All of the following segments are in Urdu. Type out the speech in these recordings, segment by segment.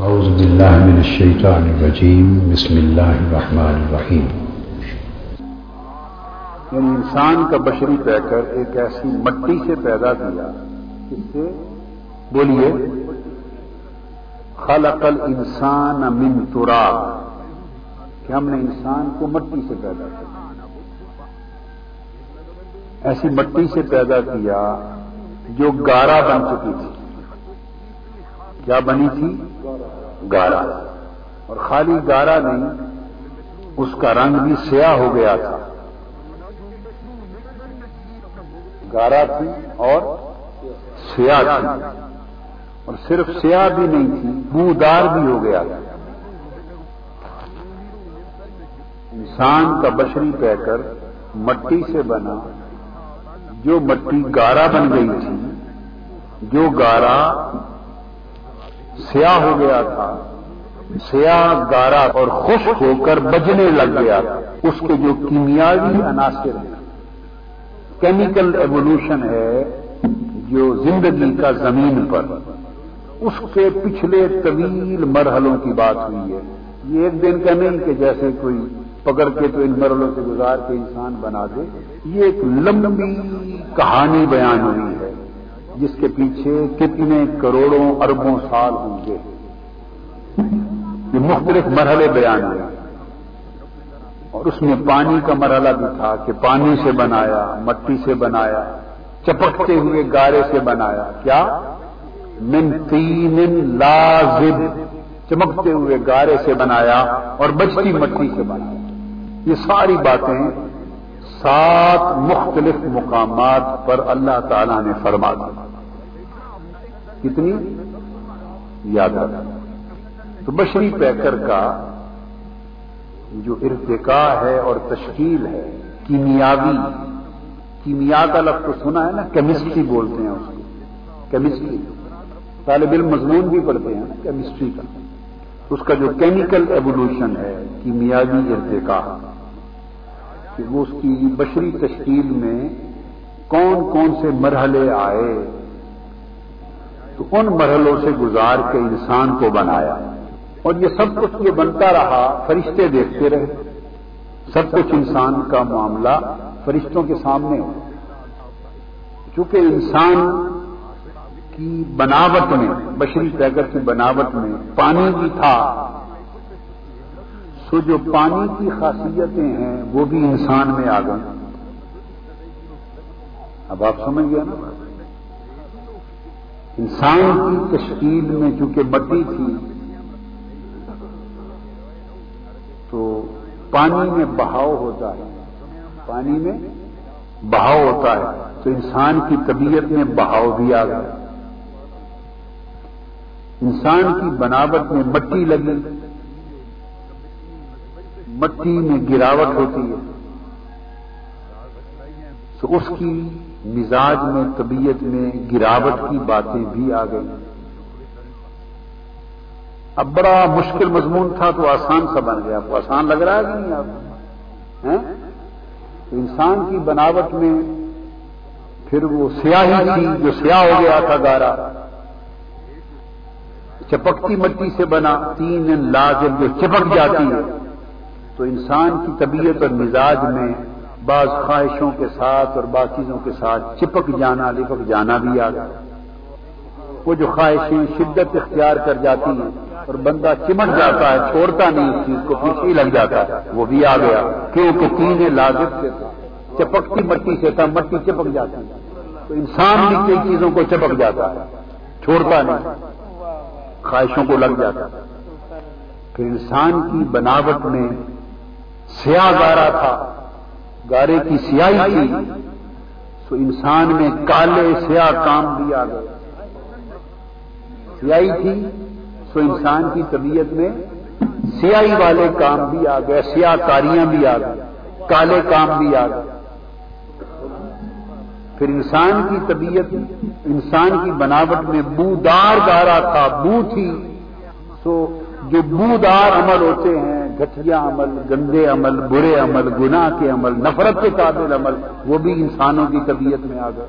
أعوذ بالله من الشيطان الرجيم بسم الله الرحمن الرحيم یعنی انسان کا بشری پیکر ایک ایسی مٹی سے پیدا کیا، اس سے بولیے، خلق الانسان من تراب، کہ ہم نے انسان کو مٹی سے پیدا کیا۔ ایسی مٹی سے پیدا کیا جو گارا بن چکی تھی۔ کیا بنی تھی؟ گارا۔ اور خالی گارا نہیں، اس کا رنگ بھی سیاہ ہو گیا تھا۔ گارا تھی اور سیاہ تھی۔ اور صرف سیاہ بھی نہیں تھی، بودار بھی ہو گیا۔ تھا انسان کا بشری پہ کر مٹی سے بنا، جو مٹی گارا بن گئی تھی، جو گارا سیاہ ہو گیا تھا۔ سیاہ، گارا اور خشک ہو کر بجنے لگ گیا۔ تھا اس کے جو کیمیاوی عناصر ہیں کیمیکل ایوولوشن ہے جو زندگی کا زمین پر۔ اس کے پچھلے طویل مرحلوں کی بات ہوئی ہے۔ یہ ایک دن کا نہیں کہ جیسے کوئی پکڑ کے تو ان مرحلوں سے گزار کے انسان بنا دے۔ یہ ایک لمبی کہانی بیان ہوئی ہے۔ جس کے پیچھے کتنے کروڑوں اربوں سال ہوں گے۔ یہ مختلف مرحلے بیان ہوئے۔ اور اس میں پانی کا مرحلہ بھی تھا کہ پانی سے بنایا، مٹی سے بنایا، چپکتے ہوئے گارے سے بنایا۔ کیا؟ من تین لازب۔ چمکتے ہوئے گارے سے بنایا اور بچتی مٹی سے بنایا۔ یہ ساری باتیں سات مختلف مقامات پر اللہ تعالی نے فرما دی۔ کتنی؟ یاد رکھ۔ تو بشری پیکر کا جو ارتقا ہے اور تشکیل ہے، کیمیاوی، کیمیا کا لفظ تو سنا ہے نا، کیمسٹری بولتے ہیں اس کو۔ کیمسٹری۔ طالب علم مضمون بھی پڑھتے ہیں نا، کیمسٹری کا۔ اس کا جو کیمیکل ایوولوشن ہے، کیمیاوی ارتقا کہ وہ اس کی بشری تشکیل میں کون کون سے مرحلے آئے تو ان مرحلوں سے گزار کے انسان کو بنایا۔ اور یہ سب کچھ یہ بنتا رہا، فرشتے دیکھتے رہے۔ سب کچھ انسان کا معاملہ فرشتوں کے سامنے۔ ہو چونکہ انسان کی بناوٹ میں، بشری پیگر کی بناوٹ میں پانی بھی تھا۔ تو جو پانی کی خاصیتیں ہیں، وہ بھی انسان میں آ گئی اب آپ سمجھ گئے نا؟ انسان کی تشکیل میں چونکہ مٹی تھی، تو پانی میں بہاؤ ہوتا ہے۔ پانی میں بہاؤ ہوتا ہے، تو انسان کی طبیعت میں بہاؤ بھی آ گیا۔ انسان کی بناوٹ میں مٹی لگی۔ مٹی میں گراوٹ ہوتی ہے۔ تو اس کی مزاج میں، طبیعت میں گراوٹ کی باتیں بھی آ گئی اب بڑا مشکل مضمون تھا تو آسان سا بن گیا۔ آپ کو آسان لگ رہا ہے کہ نہیں آپ تو انسان کی بناوٹ میں پھر وہ سیاہی تھی جو سیاہ ہو گیا تھا گارا۔ چپکتی مٹی سے بنا تین لازم جو چپک جاتی ہے تو انسان کی طبیعت اور مزاج میں بعض خواہشوں کے ساتھ اور بعض چیزوں کے ساتھ چپک جانا، لپک جانا بھی آ گیا وہ جو خواہشیں شدت اختیار کر جاتی ہیں اور بندہ چمٹ جاتا ہے، چھوڑتا نہیں اس چیز کو، پیچھے لگ جاتا ہے۔ وہ بھی آ گیا۔ کیونکہ تین لازم سے چپکتی مٹی سے تھا، مٹی چپک جاتی تو انسان بھی کئی چیزوں کو چپک جاتا ہے، چھوڑتا نہیں۔ خواہشوں کو لگ جاتا پھر انسان کی بناوٹ میں سیاہ گارا تھا۔ گارے کی سیاہی تھی تو انسان میں کالے سیاہ کام بھی آ گئے۔ سیاہی تھی تو انسان کی طبیعت میں سیاہی والے کام بھی آ گئے، سیاہ کاریاں بھی آ گئے کالے کام بھی آ گئے۔ پھر انسان کی طبیعت، انسان کی بناوٹ میں بودار گارا تھا، بو تھی۔ تو جو بودار عمل ہوتے ہیں گٹھیا عمل گندے عمل برے عمل گناہ کے عمل نفرت کے قابل عمل وہ بھی انسانوں کی طبیعت میں آ گئے۔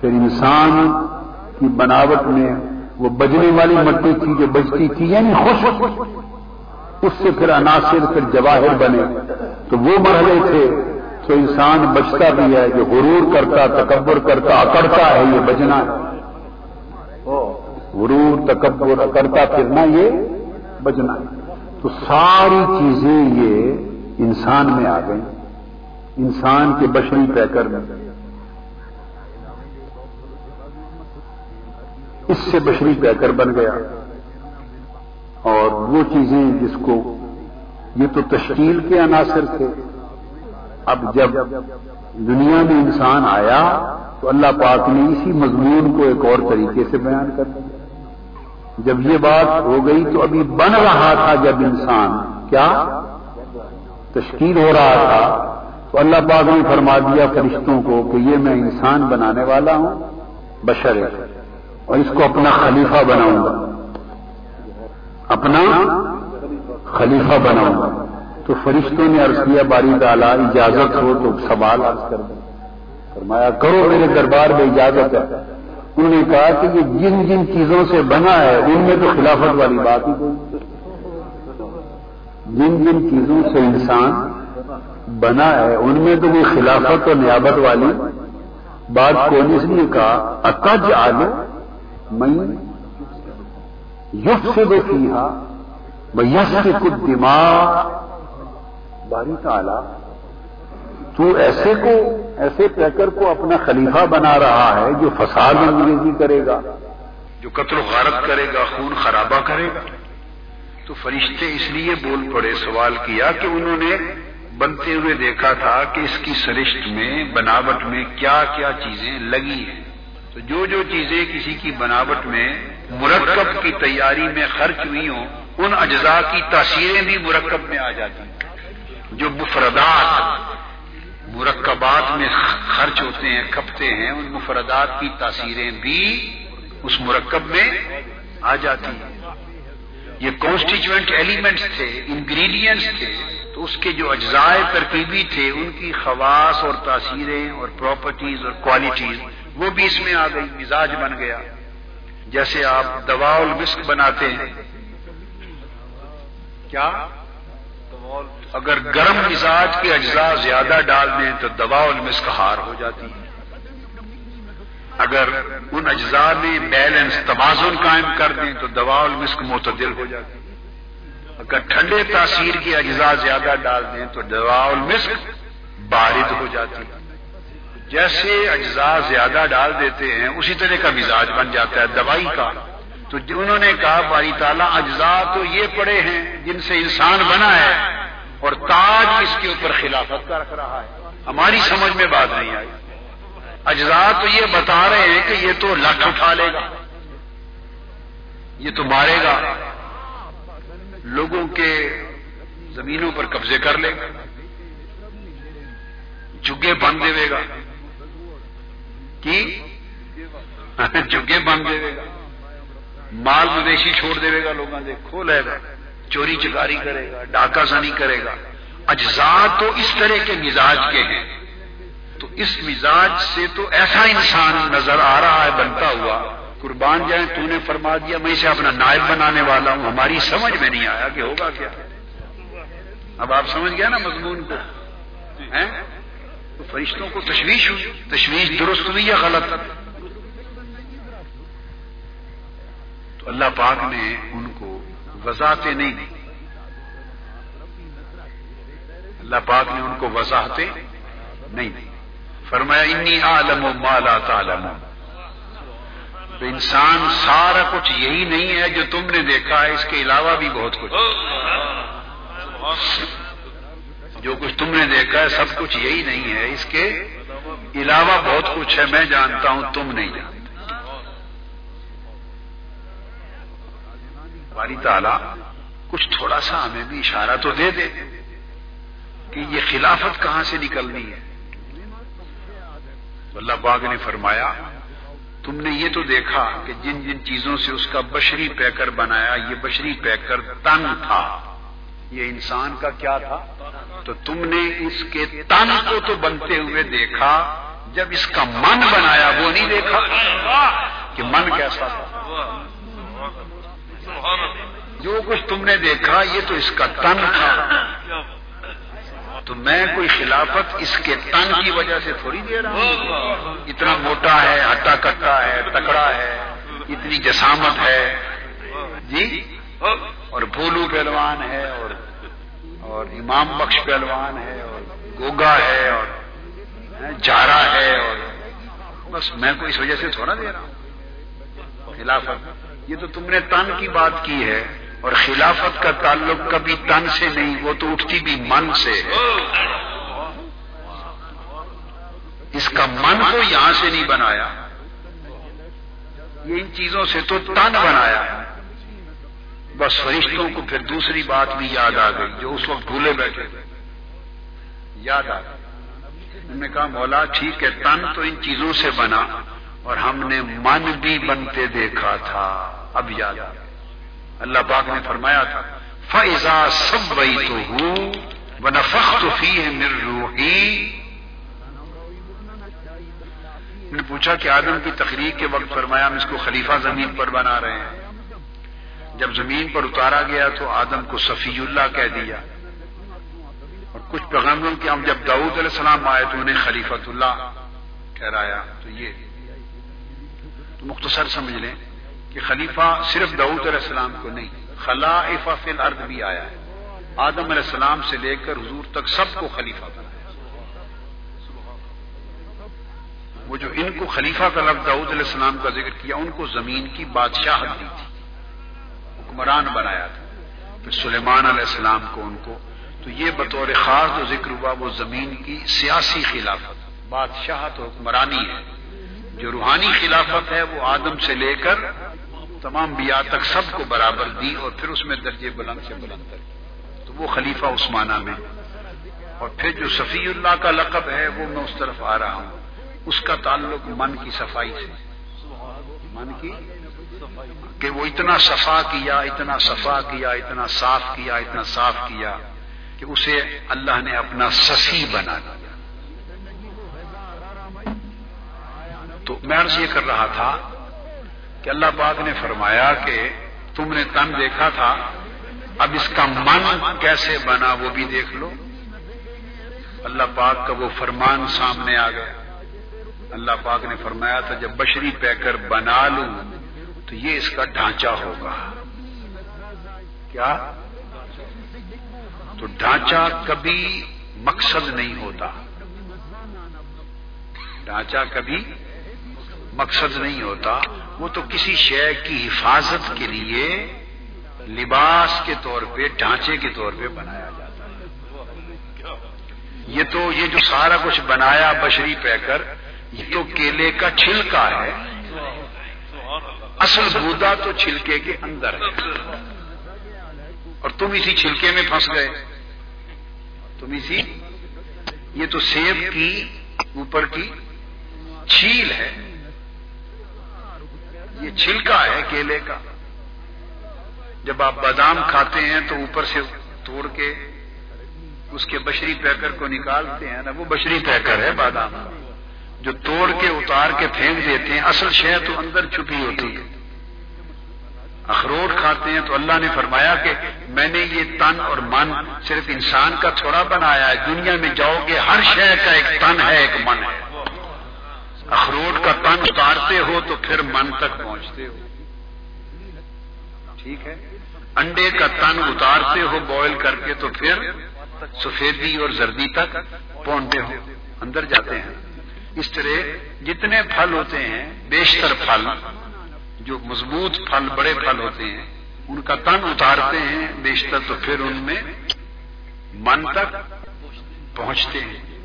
پھر انسان کی بناوٹ میں وہ بجنے والی مٹی تھی جو بجتی تھی یعنی خوش۔ اس سے پھر عناصر پھر جواہر بنے۔ تو وہ مرحلے تھے تو انسان بچتا بھی ہے جو غرور کرتا تکبر کرتا اکڑتا ہے یہ بجنا ہے۔ غرور تکبر اکڑتا پھرنا یہ بجنا ہے۔ تو ساری چیزیں یہ انسان میں آ گئی انسان کے بشری پیکر میں اس سے بشری پیکر بن گیا۔ اور وہ چیزیں جس کو یہ تو تشکیل کے عناصر تھے۔ اب جب دنیا میں انسان آیا تو اللہ پاک نے اسی مضمون کو ایک اور طریقے سے بیان کر دیا۔ جب یہ بات ہو گئی تو ابھی بن رہا تھا جب انسان۔ کیا؟ تشکیل ہو رہا تھا۔ تو اللہ پاک نے فرما دیا فرشتوں کو کہ یہ میں انسان بنانے والا ہوں، بشر اور اس کو اپنا خلیفہ بناؤں گا۔ اپنا خلیفہ بناؤں گا۔ تو فرشتوں نے عرض کیا، باری تعالیٰ، اجازت ہو تو سوال عرض کر دیں فرمایا، کرو میرے دربار میں اجازت ہے۔ انہوں نے کہا کہ یہ جن جن چیزوں سے بنا ہے، ان میں تو خلافت والی بات ہی کوئی جن جن چیزوں سے انسان بنا ہے، ان میں تو وہ خلافت اور نیابت والی بات کو اس لیے کہا اتج آلو میں یس سے دیکھی یس کے کچھ دماغ باری تعالی تو ایسے کو ایسے پیکر کو اپنا خلیفہ بنا رہا ہے جو فساد انگریزی کرے گا۔ جو قتل و غارت کرے گا، خون خرابہ کرے گا۔ تو فرشتے اس لیے بول پڑے، سوال کیا کہ انہوں نے بنتے ہوئے دیکھا تھا کہ اس کی سرشت میں، بناوٹ میں کیا کیا چیزیں لگی ہیں۔ تو جو جو چیزیں کسی کی بناوٹ میں مرکب کی تیاری میں خرچ ہوئی ہوں، ان اجزاء کی تاثیریں بھی مرکب میں آ جاتی ہیں۔ جو مفردات مرکبات میں خرچ ہوتے ہیں، کھپتے ہیں، ان مفردات کی تاثیریں بھی اس مرکب میں آ جاتی ہیں۔ یہ کانسٹیچوئنٹ ایلیمنٹس تھے انگریڈینٹس تھے۔ تو اس کے جو اجزائے ترکیبی تھے، ان کی خواص اور تاثیریں اور پراپرٹیز اور کوالٹیز وہ بھی اس میں آ گئی، مزاج بن گیا۔ جیسے آپ دوا المسک بناتے ہیں۔ کیا؟ اگر گرم مزاج کے اجزاء زیادہ ڈال دیں تو دوا المسک ہار ہو جاتی ہے۔ اگر ان اجزاء میں بیلنس توازن قائم کر دیں تو دوا المسک معتدل ہو جاتی اگر ٹھنڈے تاثیر کے اجزاء زیادہ ڈال دیں تو دوا المسک بارد ہو جاتی جیسے اجزاء زیادہ ڈال دیتے ہیں، اسی طرح کا مزاج بن جاتا ہے دوائی کا۔ تو انہوں نے کہا باری تعالیٰ، اجزاء تو یہ پڑے ہیں جن سے انسان بنا ہے۔ اور تاج اس کے اوپر خلافت کا رکھ رہا ہے۔ ہماری سمجھ میں بات نہیں آئی۔ اجزاء تو یہ بتا رہے ہیں کہ یہ تو لٹ اٹھا لے گا۔ یہ تو مارے گا۔ لوگوں کے زمینوں پر قبضے کر لے گا۔ جگے بند دے گا۔ کی؟ جگے بند دے گا۔ مال مویشی چھوڑ دے گا۔ لوگوں سے کھو لے گا۔ چوری چکاری کرے گا، ڈاکہ سانی کرے گا۔ اجزاء تو اس طرح کے مزاج کے ہیں۔ تو اس مزاج سے تو ایسا انسان نظر آ رہا ہے، بنتا ہوا۔ قربان جائیں، تو نے فرما دیا، میں اسے اپنا نائب بنانے والا ہوں۔ ہماری سمجھ میں نہیں آیا کہ ہوگا کیا۔ اب آپ سمجھ گیا نا مضمون کو؟ تو فرشتوں کو تشویش ہوئی۔ تشویش درست ہوئی یا غلط؟ تو اللہ پاک نے ان کو وضاحتیں نہیں۔ اللہ پاک نے ان کو وضاحتیں نہیں۔ دی فرمایا، انی عالم و مالا تعلم تو انسان سارا کچھ یہی نہیں ہے جو تم نے دیکھا ہے، اس کے علاوہ بھی بہت کچھ۔ جو کچھ تم نے دیکھا ہے، سب کچھ یہی نہیں ہے۔ اس کے علاوہ بہت کچھ ہے، میں جانتا ہوں، تم نہیں جانتا باری تعالی کچھ تھوڑا سا ہمیں بھی اشارہ تو دے دے کہ یہ خلافت کہاں سے نکلنی ہے؟ اللہ باغ نے فرمایا، تم نے یہ تو دیکھا کہ جن جن چیزوں سے اس کا بشری پیکر بنایا، یہ بشری پیکر تن تھا۔ یہ انسان کا کیا تھا؟ تو تم نے اس کے تن کو تو بنتے ہوئے دیکھا، جب اس کا من بنایا، وہ نہیں دیکھا کہ من کیسا تھا۔ جو کچھ تم نے دیکھا، یہ تو اس کا تن تھا۔ تو میں کوئی خلافت اس کے تن کی وجہ سے تھوڑی دے رہا ہوں؟ اتنا موٹا ہے، ہٹا کٹا ہے، تکڑا ہے، اتنی جسامت ہے۔ جی؟ اور بھولو پہلوان ہے، اور اور امام بخش پہلوان ہے، اور گوگا ہے، اور جارا ہے، اور بس میں کو اس وجہ سے تھوڑا دے رہا ہوں؟ خلافت۔ یہ تو تم نے تن کی بات کی ہے اور خلافت کا تعلق کبھی تن سے نہیں، وہ تو اٹھتی بھی من سے ہے۔ اس کا من کو یہاں سے نہیں بنایا۔ یہ ان چیزوں سے تو تن بنایا۔ بس فرشتوں کو پھر دوسری بات بھی یاد آ گئی، جو اس وقت بھولے بیٹھے۔ یاد آ گئی۔ انہوں نے کہا، مولا ٹھیک ہے، تن تو ان چیزوں سے بنا۔ اور ہم نے من بھی بنتے دیکھا تھا۔ اب یاد اللہ پاک نے فرمایا تھا فیضا سب بئی تو ہوں فی مر روحی نے پوچھا کہ آدم کی تقریر کے وقت فرمایا، ہم اس کو خلیفہ زمین پر بنا رہے ہیں۔ جب زمین پر اتارا گیا تو آدم کو صفی اللہ کہہ دیا۔ اور کچھ پیغمبروں کے ہم جب داؤد علیہ السلام آئے تو انہیں خلیفت اللہ ٹھہرایا تو یہ تو مختصر سمجھ لیں کہ خلیفہ صرف دعود علیہ السلام کو نہیں خلا فی الارض بھی آیا ہے۔ آدم علیہ السلام سے لے کر حضور تک سب کو خلیفہ بنایا وہ جو ان کو خلیفہ کا لفظ داؤد علیہ السلام کا ذکر کیا، ان کو زمین کی بادشاہت دی تھی۔ حکمران بنایا تھا۔ پھر سلیمان علیہ السلام کو ان کو۔ تو یہ بطور خاص جو ذکر ہوا، وہ زمین کی سیاسی خلافت، بادشاہت حکمرانی ہے۔ جو روحانی خلافت ہے وہ آدم سے لے کر تمام بیا تک سب کو برابر دی اور پھر اس میں درجے بلند سے بلند کر تو وہ خلیفہ عثمانہ میں۔ اور پھر جو صفی اللہ کا لقب ہے وہ میں اس طرف آ رہا ہوں۔ اس کا تعلق من کی صفائی سے۔ من کی؟ کہ وہ اتنا صفا کیا، اتنا صفا کیا، اتنا صاف کیا، اتنا صاف کیا کہ اسے اللہ نے اپنا سفی بنا دیا۔ تو میں عرض یہ کر رہا تھا کہ اللہ پاک نے فرمایا کہ تم نے تن دیکھا تھا، اب اس کا من کیسے بنا وہ بھی دیکھ لو۔ اللہ پاک کا وہ فرمان سامنے آ گیا۔ اللہ پاک نے فرمایا تھا، جب بشری پہ کر بنا لوں تو یہ اس کا ڈھانچہ ہوگا۔ کیا؟ تو ڈھانچہ کبھی مقصد نہیں ہوتا۔ ڈھانچہ کبھی مقصد نہیں ہوتا، وہ تو کسی شے کی حفاظت کے لیے لباس کے طور پہ، ڈھانچے کے طور پہ بنایا جاتا ہے۔ یہ تو، یہ جو سارا کچھ بنایا بشری پہ کر یہ تو کیلے کا چھلکا ہے۔ اصل بودا تو چھلکے کے اندر ہے۔ اور تم اسی چھلکے میں پھنس گئے۔ تم اسی، یہ تو سیب کی، اوپر کی چھیل ہے۔ یہ چھلکا ہے کیلے کا۔ جب آپ بادام کھاتے ہیں تو اوپر سے توڑ کے اس کے بشری پیکر کو نکالتے ہیں، نا، وہ بشری پیکر ہے بادام کا۔ جو توڑ کے، اتار کے پھینک دیتے ہیں، اصل شہ تو اندر چھپی ہوتی ہے۔ اخروٹ کھاتے ہیں تو اللہ نے فرمایا کہ میں نے یہ تن اور من صرف انسان کا تھوڑا بنایا ہے، دنیا میں جاؤ گے ہر شہر کا ایک تن ہے، ایک من ہے۔ اخروٹ کا تن اتارتے ہو تو پھر من تک پہنچتے ہو۔ ٹھیک ہے؟ انڈے کا تن اتارتے ہو، بوائل کر کے تو پھر سفیدی اور زردی تک پہنچتے ہو۔ اندر جاتے ہیں۔ اس طرح جتنے پھل ہوتے ہیں، بیشتر پھل، جو مضبوط پھل، بڑے پھل ہوتے ہیں، ان کا تن اتارتے ہیں، بیشتر تو پھر ان میں من تک پہنچتے ہیں۔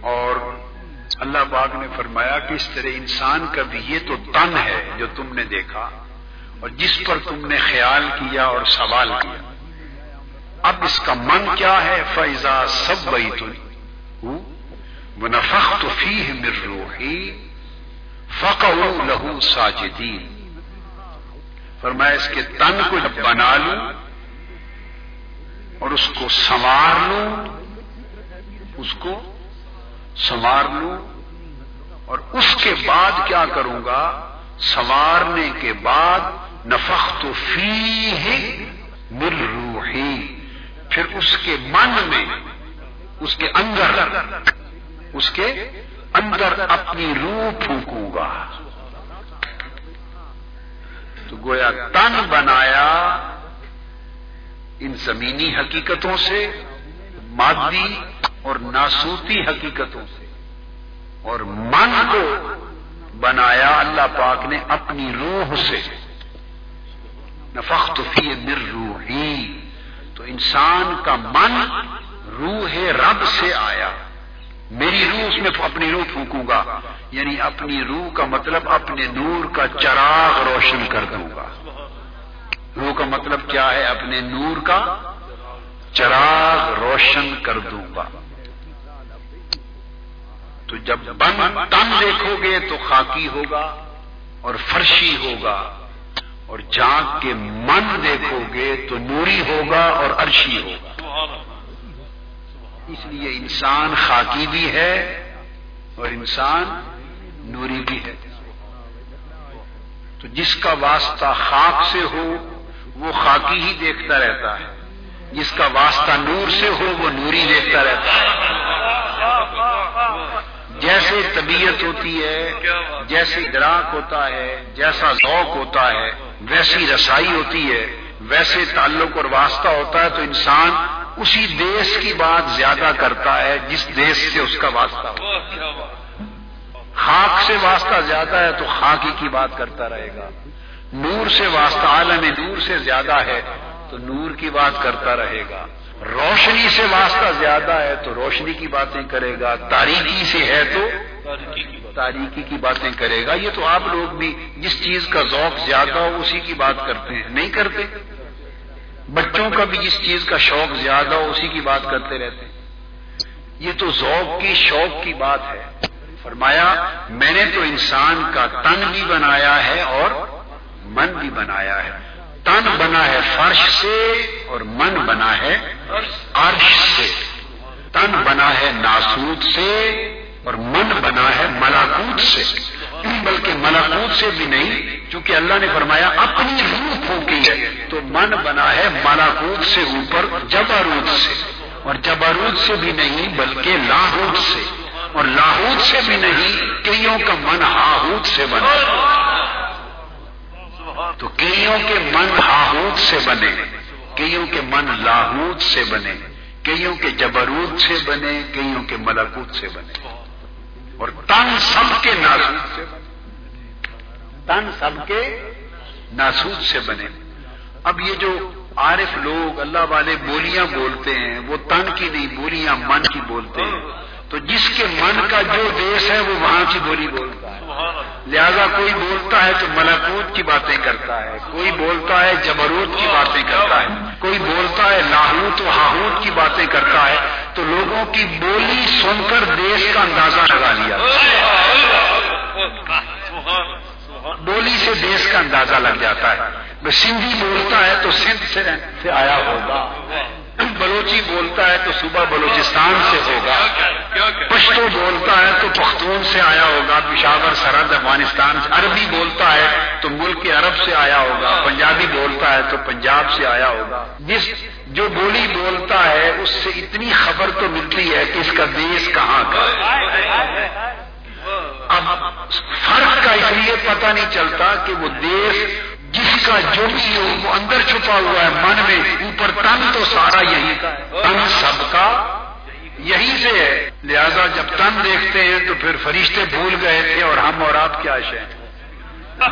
اور اللہ باغ نے فرمایا کہ اس طرح انسان کا بھی یہ تو تن ہے جو تم نے دیکھا اور جس پر تم نے خیال کیا اور سوال کیا۔ اب اس کا من کیا ہے؟ فیضا سب بئی تو نفق تو فی مر روحی فق لہو ساجدین فرمایا، اس کے تن کو جب بنا لوں اور اس کو سنوار لوں، اس کو سنوار لوں اور اس کے بعد کیا کروں گا؟ سنوارنے کے بعد نفق تو فی ہے مل روحی، پھر اس کے من میں، اس کے اندر، اس کے اندر اپنی روح پھونکوں گا۔ تو گویا تن بنایا ان زمینی حقیقتوں سے، مادی اور ناسوتی حقیقتوں سے اور من کو بنایا اللہ پاک نے اپنی روح سے. نفخت فی مر روحی. تو انسان کا من روح رب سے آیا. میری روح اس میں اپنی روح پھونکوں گا. یعنی اپنی روح کا مطلب اپنے نور کا چراغ روشن کر دوں گا. روح کا مطلب کیا ہے؟ اپنے نور کا چراغ روشن کر دوں گا. تو جب بن تن دیکھو گے تو خاکی ہوگا اور فرشی ہوگا اور جانگ کے من دیکھو گے تو نوری ہوگا اور عرشی ہوگا۔ اس لیے انسان خاکی بھی ہے اور انسان نوری بھی ہے۔ تو جس کا واسطہ خاک سے ہو، وہ خاکی ہی دیکھتا رہتا ہے۔ جس کا واسطہ نور سے ہو، وہ نوری دیکھتا رہتا ہے۔ جیسے طبیعت ہوتی ہے جیسے گراہک ہوتا ہے، جیسا ذوق ہوتا ہے، ویسی رسائی ہوتی ہے، ویسے تعلق اور واسطہ ہوتا ہے، تو انسان اسی دیش کی بات زیادہ کرتا ہے، جس دیش سے اس کا واسطہ ہو خاک سے واسطہ زیادہ ہے تو خاکی کی بات کرتا رہے گا۔ نور سے واسطہ، عالم نور سے زیادہ ہے تو نور کی بات کرتا رہے گا۔ روشنی سے واسطہ زیادہ ہے تو روشنی کی باتیں کرے گا تاریخی سے ہے تو تاریخی کی باتیں کرے گا۔ یہ تو آپ لوگ بھی جس چیز کا ذوق زیادہ ہو اسی کی بات کرتے ہیں، نہیں کرتے؟ بچوں کا بھی جس چیز کا شوق زیادہ ہو اسی کی بات کرتے رہتے یہ تو ذوق کی، شوق کی بات ہے۔ فرمایا، میں نے تو انسان کا تن بھی بنایا ہے اور من بھی بنایا ہے۔ تن بنا ہے فرش سے اور من بنا ہے عرش سے۔ تن بنا ہے ناسوت سے اور من بنا ہے ملاکوت سے۔ بلکہ ملاکوت سے بھی نہیں، چونکہ اللہ نے فرمایا، اپنی روح پھونکی ہے۔ تو من بنا ہے ملاکوت سے اوپر جبارود سے۔ اور جبارود سے بھی نہیں، بلکہ لاہوت سے۔ اور لاہوت سے بھی نہیں، کئیوں کا من ہاہوت سے بنا تو کئیوں کے من ہاہوت سے بنے، کئیوں کے من لاہوت سے بنے، کئیوں کے جبرود سے بنے، کئیوں کے ملاکوت سے بنے۔ اور تن سب کے ناسوت سے بنے۔ تن سب کے ناسوت سے بنے۔ اب یہ جو عارف لوگ اللہ والے بولیاں بولتے ہیں، وہ تن کی نہیں، بولیاں من کی بولتے ہیں۔ تو جس کے من کا جو دیش ہے، وہ وہاں کی بولی بولتا ہے۔ لہذا کوئی بولتا ہے تو ملاکوت کی باتیں کرتا ہے، کوئی بولتا ہے جبروت کی باتیں کرتا ہے، کوئی بولتا ہے لاہوت و ہاہوت کی باتیں کرتا ہے، تو لوگوں کی بولی سن کر دیش کا اندازہ لگا لیا۔ بولی سے دیش کا اندازہ لگ جاتا ہے۔ سندھی بولتا ہے تو سندھ سے آیا ہوگا۔ بلوچی بولتا ہے تو صبح بلوچستان سے ہوگا۔ پشتو بولتا ہے تو پختون سے آیا ہوگا۔ پشاور، سرحد، افغانستان سے عربی بولتا ہے تو ملک عرب سے آیا ہوگا۔ پنجابی بولتا ہے تو پنجاب سے آیا ہوگا۔ جس جو بولی بولتا ہے، اس سے اتنی خبر تو ملتی ہے کہ اس کا دیش کہاں کا۔ ہے اب فرق کا اس لیے پتہ نہیں چلتا کہ وہ دیش جس کا جو بھی ہو وہ اندر چھپا ہوا ہے من میں، اوپر تن تو سارا یہی کا تن سب کا یہی سے ہے۔ لہذا جب تن دیکھتے ہیں تو پھر فرشتے بھول گئے تھے اور ہم اور آپ کیا شہ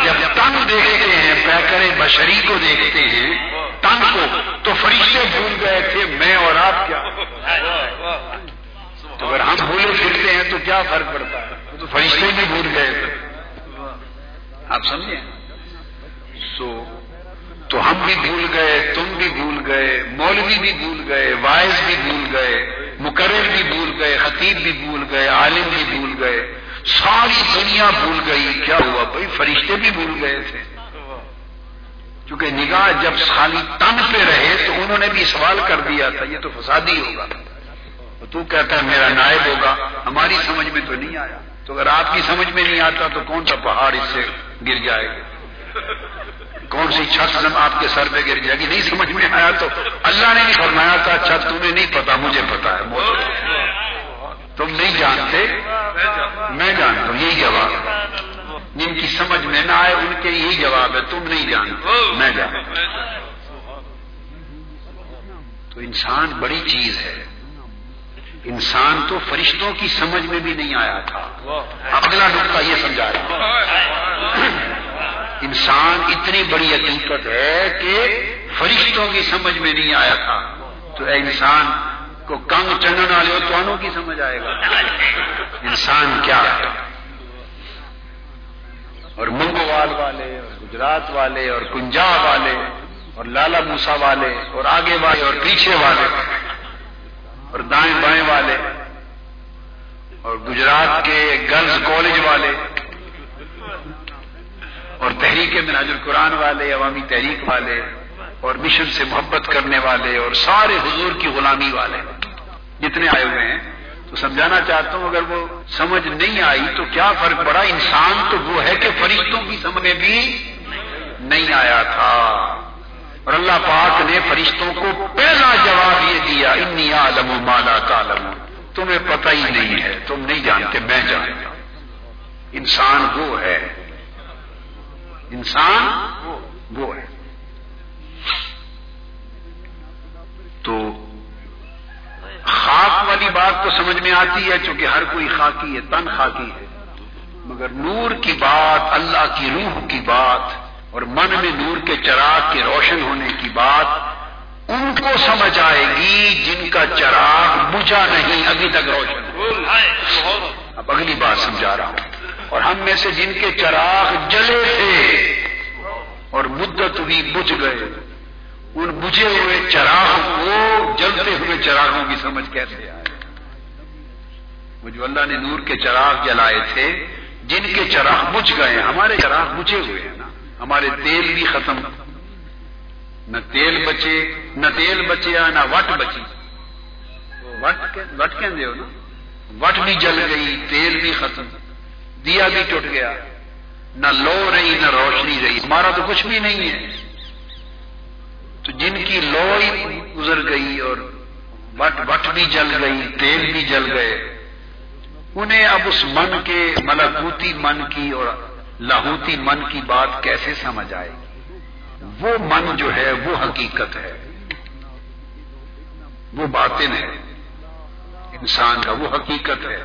جب تن دیکھتے ہیں پیکر بشری کو دیکھتے ہیں، تن کو، تو فرشتے بھول گئے تھے، میں اور آپ کیا؟ تو اگر ہم بھولے پھرتے ہیں تو کیا فرق پڑتا ہے؟ تو فرشتے بھی بھول گئے تھے۔ آپ سمجھیں سو۔ تو ہم بھی بھول گئے، تم بھی بھول گئے، مولوی بھی بھول گئے وائز بھی بھول گئے، مقرر بھی بھول گئے، خطیب بھی بھول گئے، عالم بھی بھول گئے۔ ساری دنیا بھول گئی۔ کیا ہوا بھائی؟ فرشتے بھی بھول گئے تھے۔ کیونکہ نگاہ جب خالی تن پہ رہے تو انہوں نے بھی سوال کر دیا تھا، یہ تو فسادی ہوگا۔ تو کہتا ہے، میرا نائب ہوگا۔ ہماری سمجھ میں تو نہیں آیا۔ تو اگر آپ کی سمجھ میں نہیں آتا تو کون سا پہاڑ اس سے گر جائے گا؟ کون سی چھت آپ کے سر پہ گر جائے گی نہیں سمجھ میں آیا تو اللہ نے نہیں فرمایا تھا چھت تمہیں نہیں پتا، مجھے پتا ہے تم نہیں جانتے؟ میں جانتا ہوں، یہی جواب جن کی سمجھ میں نہ آئے، ان کے یہی جواب ہے، تم نہیں جانتے، میں جانتا تو انسان بڑی چیز ہے۔ انسان تو فرشتوں کی سمجھ میں بھی نہیں آیا تھا۔ اگلا نقطہ یہ سمجھا رہا انسان اتنی بڑی حقیقت ہے کہ فرشتوں کی سمجھ میں نہیں آیا تھا۔ تو اے انسان کو کنگ چنگن والے ہو، تو کی سمجھ آئے گا۔ انسان کیا ہے؟ اور منگوال والے، اور گجرات والے، اور پنجاب والے، اور لالا موسا والے، اور آگے والے، اور پیچھے والے، اور دائیں بائیں والے، اور گجرات کے گرلز کالج والے اور تحریک مناج القرآن والے، عوامی تحریک والے، اور مشن سے محبت کرنے والے، اور سارے حضور کی غلامی والے جتنے آئے ہوئے ہیں، تو سمجھانا چاہتا ہوں، اگر وہ سمجھ نہیں آئی تو کیا فرق پڑا؟ انسان تو وہ ہے کہ فرشتوں کی سمجھ میں بھی نہیں آیا تھا۔ اور اللہ پاک نے فرشتوں کو پہلا جواب یہ دیا، انی عالم مالا کالم تمہیں پتہ ہی نہیں ہے، تم نہیں جانتے، میں جانتا انسان وہ ہے انسان وہ ہے۔ تو خاک والی بات تو سمجھ میں آتی ہے چونکہ ہر کوئی خاکی ہے تن خاکی ہے۔ مگر نور کی بات اللہ کی روح کی بات اور من میں نور کے چراغ کے روشن ہونے کی بات ان کو سمجھ آئے گی جن کا چراغ بجھا نہیں ابھی تک روشن۔ اب اگلی بات سمجھا رہا ہوں۔ اور ہم میں سے جن کے چراغ جلے تھے اور مدت ہوئی بجھ گئے، ان بجھے ہوئے چراغ کو جلتے ہوئے چراغوں کی سمجھ کیسے آئے؟ وہ جو اللہ نے نور کے چراغ جلائے تھے، جن کے چراغ بجھ گئے، ہمارے چراغ بجھے ہوئے ہیں نا، ہمارے تیل بھی ختم۔ نہ تیل بچے، نہ تیل بچیا نہ وٹ بچی۔ وٹ کہ وٹ بھی جل گئی، تیل بھی ختم۔ دیا بھی ٹوٹ گیا۔ نہ لو رہی، نہ روشنی رہی۔ ہمارا تو کچھ بھی نہیں ہے۔ تو جن کی لو ہی گزر گئی اور وٹ وٹ بھی جل گئی، تیل بھی جل گئے، انہیں اب اس من کے، ملکوتی من کی اور لاہوتی من کی بات کیسے سمجھ آئے گی؟ وہ من جو ہے، وہ حقیقت ہے۔ وہ باطن ہے۔ انسان کا وہ حقیقت ہے۔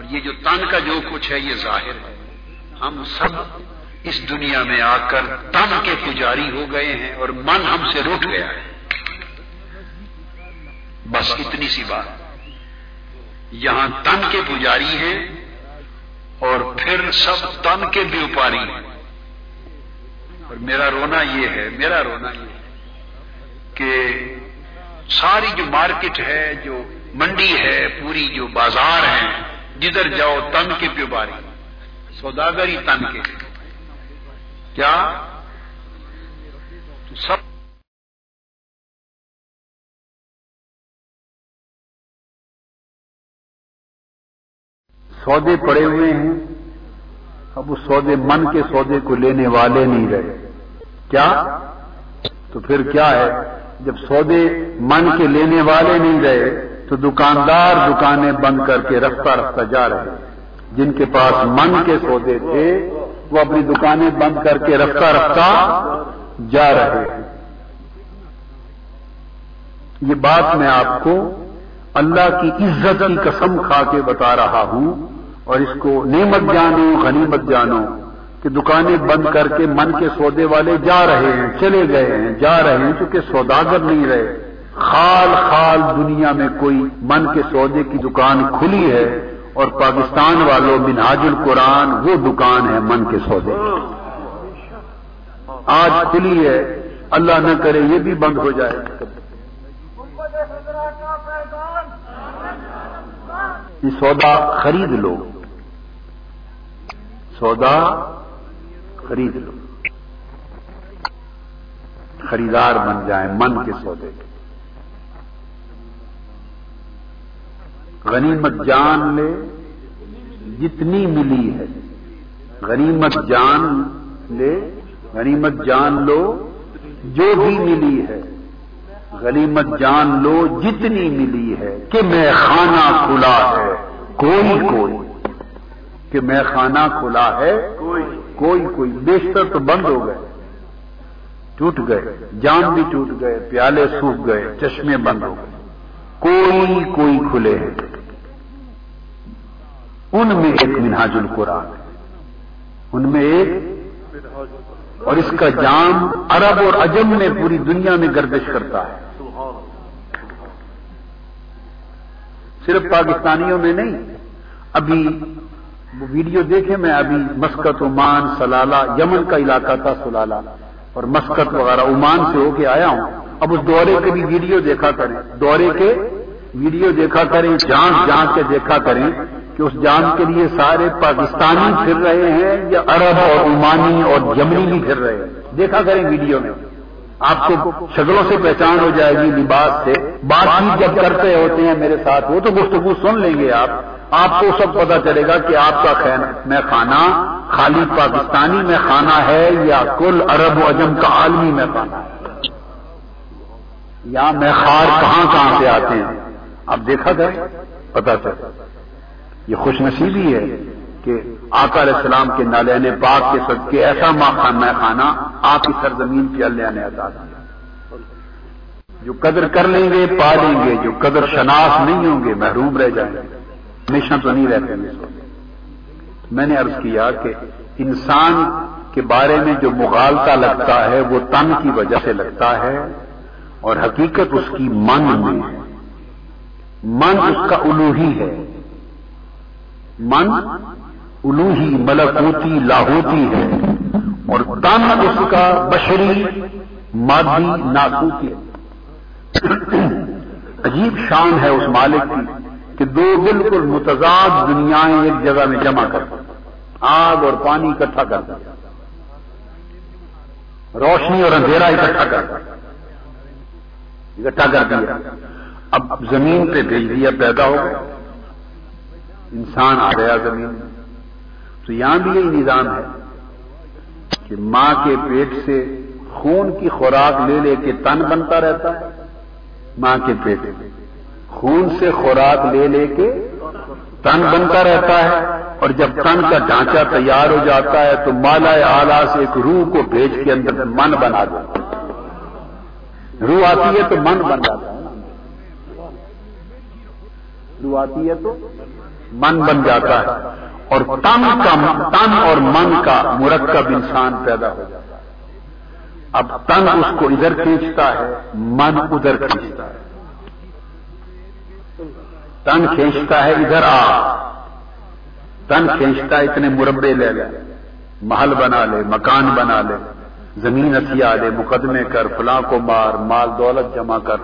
اور یہ جو تن کا جو کچھ ہے یہ ظاہر ہے۔ ہم سب اس دنیا میں آ کر تن کے پجاری ہو گئے ہیں اور من ہم سے روٹ گیا ہے۔ بس اتنی سی بات۔ یہاں تن کے پجاری ہیں اور پھر سب تن کے بھی اپاری اور میرا رونا یہ ہے، میرا رونا یہ ہے کہ ساری جو مارکیٹ ہے، جو منڈی ہے، پوری جو بازار ہے جدھر جاؤ تن کے پیوباری، سوداگری تن کے۔ کیا؟ سب سودے پڑے ہوئے ہیں۔ اب اس سودے من کے سودے کو لینے والے نہیں رہے۔ کیا؟ تو پھر کیا ہے؟ جب سودے من کے لینے والے نہیں رہے تو دکاندار دکانیں بند کر کے رفتہ رفتہ جا رہے جن کے پاس من کے سودے تھے، وہ اپنی دکانیں بند کر کے رفتہ رفتہ جا رہے ہیں۔ یہ بات میں آپ کو اللہ کی عزت کی قسم کھا کے بتا رہا ہوں اور اس کو نعمت جانو، غنیمت جانو کہ دکانیں بند کر کے من کے سودے والے جا رہے ہیں، چلے گئے ہیں، جا رہے ہیں کیونکہ سوداگر نہیں رہے۔ خال خال دنیا میں کوئی من کے سودے کی دکان کھلی ہے اور پاکستان والوں مناج القرآن وہ دکان ہے من کے سودے آج کھلی ہے، اللہ نہ کرے یہ بھی بند ہو جائے۔ یہ سودا خرید لو۔ سودا خرید لو۔ خریدار بن جائیں من کے سودے کے غنیمت جان لے، جتنی ملی ہے۔ غنیمت جان لے، غنیمت جان لو، جو بھی ملی ہے۔ غنیمت جان لو، جتنی ملی ہے کہ میں خانہ کھلا ہے، کوئی کوئی۔ کہ میں خانہ کھلا ہے، کوئی کوئی۔ بیشتر تو بند ہو گئے، ٹوٹ گئے، جان بھی ٹوٹ گئے، پیالے سوکھ گئے، چشمے بند ہو گئے۔ کوئی کوئی کھلے۔ ہیں ان میں ایک منہاج القرآن ہے۔ ان میں ایک اور اس کا جام عرب اور عجم میں پوری دنیا میں گردش کرتا ہے۔ صرف پاکستانیوں میں نہیں۔ ابھی وہ ویڈیو دیکھے میں، ابھی مسکت عمان، سلالہ، یمن کا علاقہ تھا سلالہ۔ اور مسکت وغیرہ عمان سے ہو کے آیا ہوں۔ اب اس دورے کے بھی ویڈیو دیکھا کریں۔ دورے کے ویڈیو دیکھا کریں جانچ جانچ کے دیکھا کریں کہ اس جان کے لیے سارے پاکستانی پھر رہے ہیں یا عرب اور عمانی اور جمنی بھی پھر رہے ہیں۔ دیکھا کریں ویڈیو میں۔ آپ کو شکلوں سے پہچان ہو جائے گی لباس سے۔ بات چیت جب کرتے ہوتے ہیں میرے ساتھ، وہ تو گفتگو سن لیں گے آپ۔ آپ کو سب پتا چلے گا کہ آپ کا میں کھانا خالی پاکستانی میں کھانا ہے یا کل عرب و اجم کا عالمی میں کھانا ہے۔ یا میں خار کہاں کہاں سے آتے ہیں؟ آپ دیکھا گئے پتا چلے یہ خوش نصیبی ہے کہ آقا علیہ السلام کے نالین پاک کے سب کے ایسا میں کھانا آپ کی سرزمین کے اللہ نے عطا دیا جو قدر کر لیں گے، پا لیں گے۔ جو قدر شناس نہیں ہوں گے، محروم رہ جائیں گے۔ ہمیشہ تو نہیں رہتے میں نے عرض کیا کہ انسان کے بارے میں جو مغالتا لگتا ہے، وہ تن کی وجہ سے لگتا ہے۔ اور حقیقت اس کی من میں ہے۔ من اس کا الوہی ہے۔ من الوہی ملکوتی لاہوتی ہے۔ اور تن اس کا بشری، مادی ناسوتی عجیب شان ہے اس مالک کی کہ دو بالکل متضاد دنیایں ایک جگہ میں جمع کر آگ اور پانی اکٹھا کر روشنی اور اندھیرا اکٹھا کر اکٹھا کر دیا۔ اب زمین پہ بھیج دیا پیدا ہو گیا انسان آ گیا زمین۔ تو یہاں بھی یہی نظام ہے کہ ماں کے پیٹ سے خون کی خوراک لے لے کے تن بنتا رہتا ہے۔ ماں کے پیٹ میں خون سے خوراک لے لے کے تن بنتا رہتا ہے۔ اور جب تن کا ڈھانچہ تیار ہو جاتا ہے تو مالا آلہ سے ایک روح کو بھیج کے اندر من بنا دیتا روح آتی ہے تو من بن جاتا ہے روح آتی ہے تو من بن جاتا ہے۔ اور تن کا تن اور من کا مرکب انسان پیدا ہو جاتا ہے۔ اب تن اس کو ادھر کھینچتا ہے من ادھر کھینچتا ہے۔ تن کھینچتا ہے ادھر آ۔ تن کھینچتا ہے اتنے مربے لے لے۔ محل بنا لے مکان بنا لے۔ زمین ہتھیا مقدمے کر، فلاں کو مار، مال دولت جمع کر،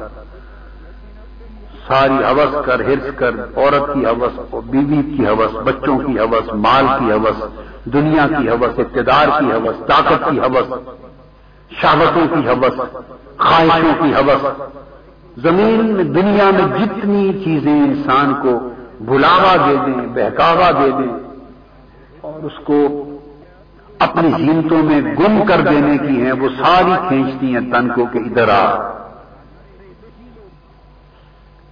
ساری حوث کر ہرس کر، عورت کی حوث، بیوی کی حوث، بچوں کی حوث، مال کی حوث، دنیا کی حوث، اقتدار کی حوث، طاقت کی حوث، شہوتوں کی حوث، خواہشوں کی حوث۔ زمین میں، دنیا میں جتنی چیزیں انسان کو بلاوا دے دیں، بہکاوا دے دیں، اور اس کو اپنی زینتوں میں گم کر دینے کی ہیں، وہ ساری کھینچتی ہیں تن کو کہ ادھر آ۔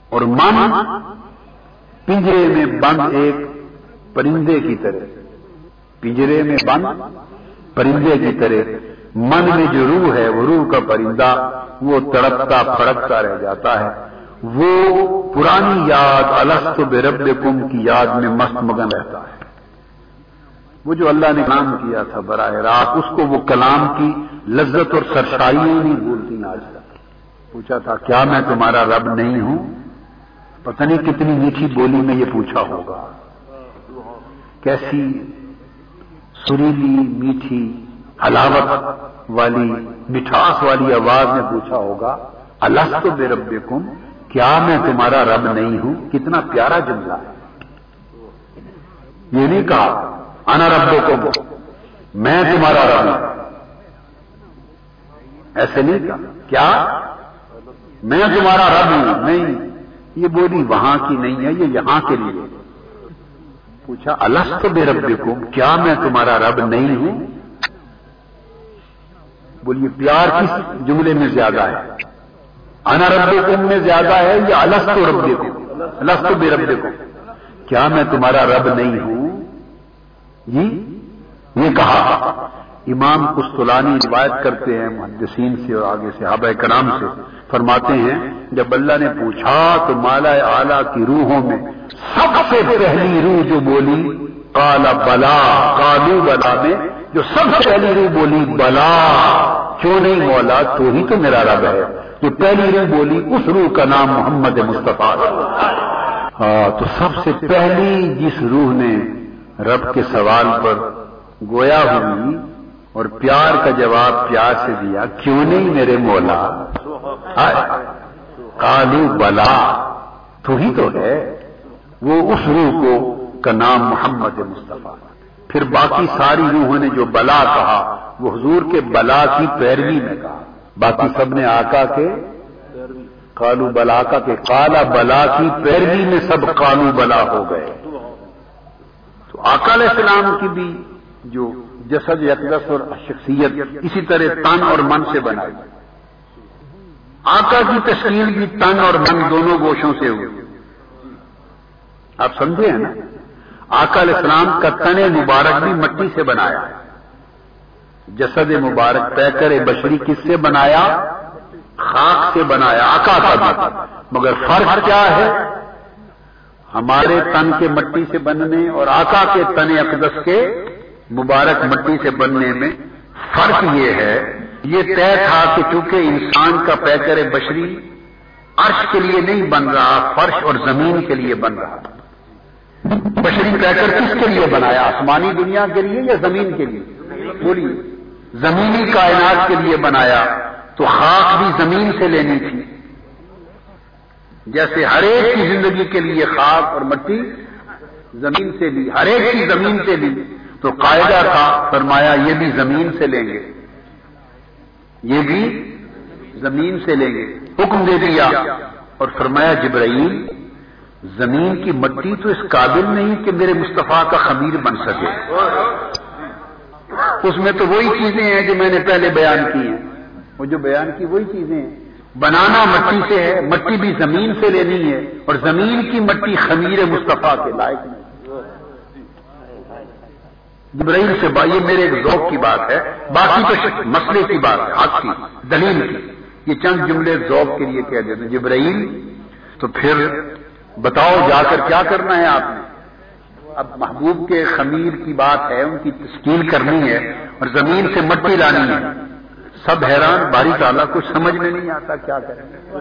اور من پنجرے میں بند ایک پرندے کی طرح، پنجرے میں بند پرندے کی طرح۔ من میں جو روح ہے، وہ روح کا پرندہ، وہ تڑپتا پھڑکتا رہ جاتا ہے۔ وہ پرانی یاد السط بے رب کم کی یاد میں مست مگن رہتا ہے۔ وہ جو اللہ نے کام کیا تھا براہ راست، اس کو وہ کلام کی لذت اور سرسائی نہیں بھولتی آج تک پوچھا تھا، کیا میں تمہارا رب نہیں ہوں؟ پتہ نہیں کتنی میٹھی بولی میں یہ پوچھا ہوگا۔ کیسی سریلی، میٹھی، حلاوت والی، مٹھاس والی آواز میں پوچھا ہوگا اللہ تو بے رب کیا میں تمہارا رب نہیں ہوں؟ کتنا پیارا جملہ ہے۔ یہ نہیں کہا انا رب میں تمہارا رب ہوں۔ ایسے نہیں کہا۔ کیا؟ میں تمہارا رب ہوں۔ نہیں، یہ بولی وہاں کی نہیں ہے، یہ یہاں کے لیے۔ پوچھا اللہ تو بے رب کیا میں تمہارا رب نہیں ہوں؟ بولیے، پیار کس جملے میں زیادہ ہے؟ انا رب میں زیادہ ہے یا الس رب کو الس تو بے رب کو کیا میں تمہارا رب نہیں ہوں؟ جی یہ کہا، امام قسطلانی روایت کرتے ہیں، محدثین سے اور آگے سے کرام سے، فرماتے ہیں، جب اللہ نے پوچھا تو مالا اعلی کی روحوں میں سب سے پہلی روح جو بولی کالا بلا کالو بلا میں، جو سب سے پہلی روح بولی، بلا، کیوں نہیں مولا، تو ہی تو میرا رب ہے۔ جو پہلی روح بولی، اس روح کا نام محمد مصطفیٰ۔ ہاں تو سب سے پہلی جس روح نے رب کے سوال پر گویا ہوئی اور پیار کا جواب پیار سے دیا، کیوں نہیں میرے مولا؟ کالو بلا، تو ہی تو ہے۔ وہ اس روح کو کا نام محمد مصطفیٰ۔ پھر باقی ساری روحوں نے جو بلا کہا، وہ حضور کے بلا کی پیروی میں کہا۔ باقی سب نے آقا کے کالو بلا کا کے کالا بلا کی پیروی میں سب کالو بلا ہو گئے۔ آقا علیہ السلام کی بھی جو جسد یکدس اور شخصیت اسی طرح تن اور من سے بنائی۔ آقا کی تشکیل بھی تن اور من دونوں گوشوں سے ہوئی۔ آپ سمجھے ہیں نا؟ آقا علیہ السلام کا تن مبارک بھی مٹی سے بنایا۔ جسد مبارک طے کرے بشری کس سے بنایا؟ خاک سے بنایا، آقا کا مگر فرق کیا ہے؟ ہمارے تن کے مٹی سے بننے اور آقا کے تن اقدس کے مبارک مٹی سے بننے میں فرق یہ ہے، یہ طے تھا کہ چونکہ انسان کا پیکر بشری عرش کے لیے نہیں بن رہا، فرش اور زمین کے لیے بن رہا۔ بشری پیکر کس کے لیے بنایا؟ آسمانی دنیا کے لیے یا زمین کے لیے؟ بولیے۔ زمینی کائنات کے لیے بنایا، تو خاک بھی زمین سے لینی تھی۔ جیسے ہر ایک کی زندگی کے لیے خاک اور مٹی، زمین سے لی ہر ایک کی زمین سے لی تو قاعدہ تھا، فرمایا یہ بھی زمین سے لیں گے۔ یہ بھی زمین سے لیں گے۔ حکم دے دیا۔ اور فرمایا جبرائیل، زمین کی مٹی تو اس قابل نہیں کہ میرے مصطفیٰ کا خمیر بن سکے۔ اس میں تو وہی چیزیں ہیں جو میں نے پہلے بیان کی ہیں۔ وہ جو بیان کی وہی چیزیں ہیں۔ بنانا مٹی سے ہے، مٹی بھی زمین سے لینی ہے، اور زمین کی مٹی خمیر مصطفیٰ کے لائق نہیں۔ جبرائیل سے با، یہ میرے ایک ذوق کی بات ہے، باقی تو مسئلے کی بات ہے، حق کی، دلیل کی۔ یہ چند جملے ذوق کے لیے کہہ دیتے جبرائیل، تو پھر بتاؤ جا کر کیا کرنا ہے آپ نے؟ اب محبوب کے خمیر کی بات ہے، ان کی تشکیل کرنی ہے، اور زمین سے مٹی لانی ہے۔ سب حیران باری تعالیٰ کچھ سمجھ میں نہیں آتا کیا کریں۔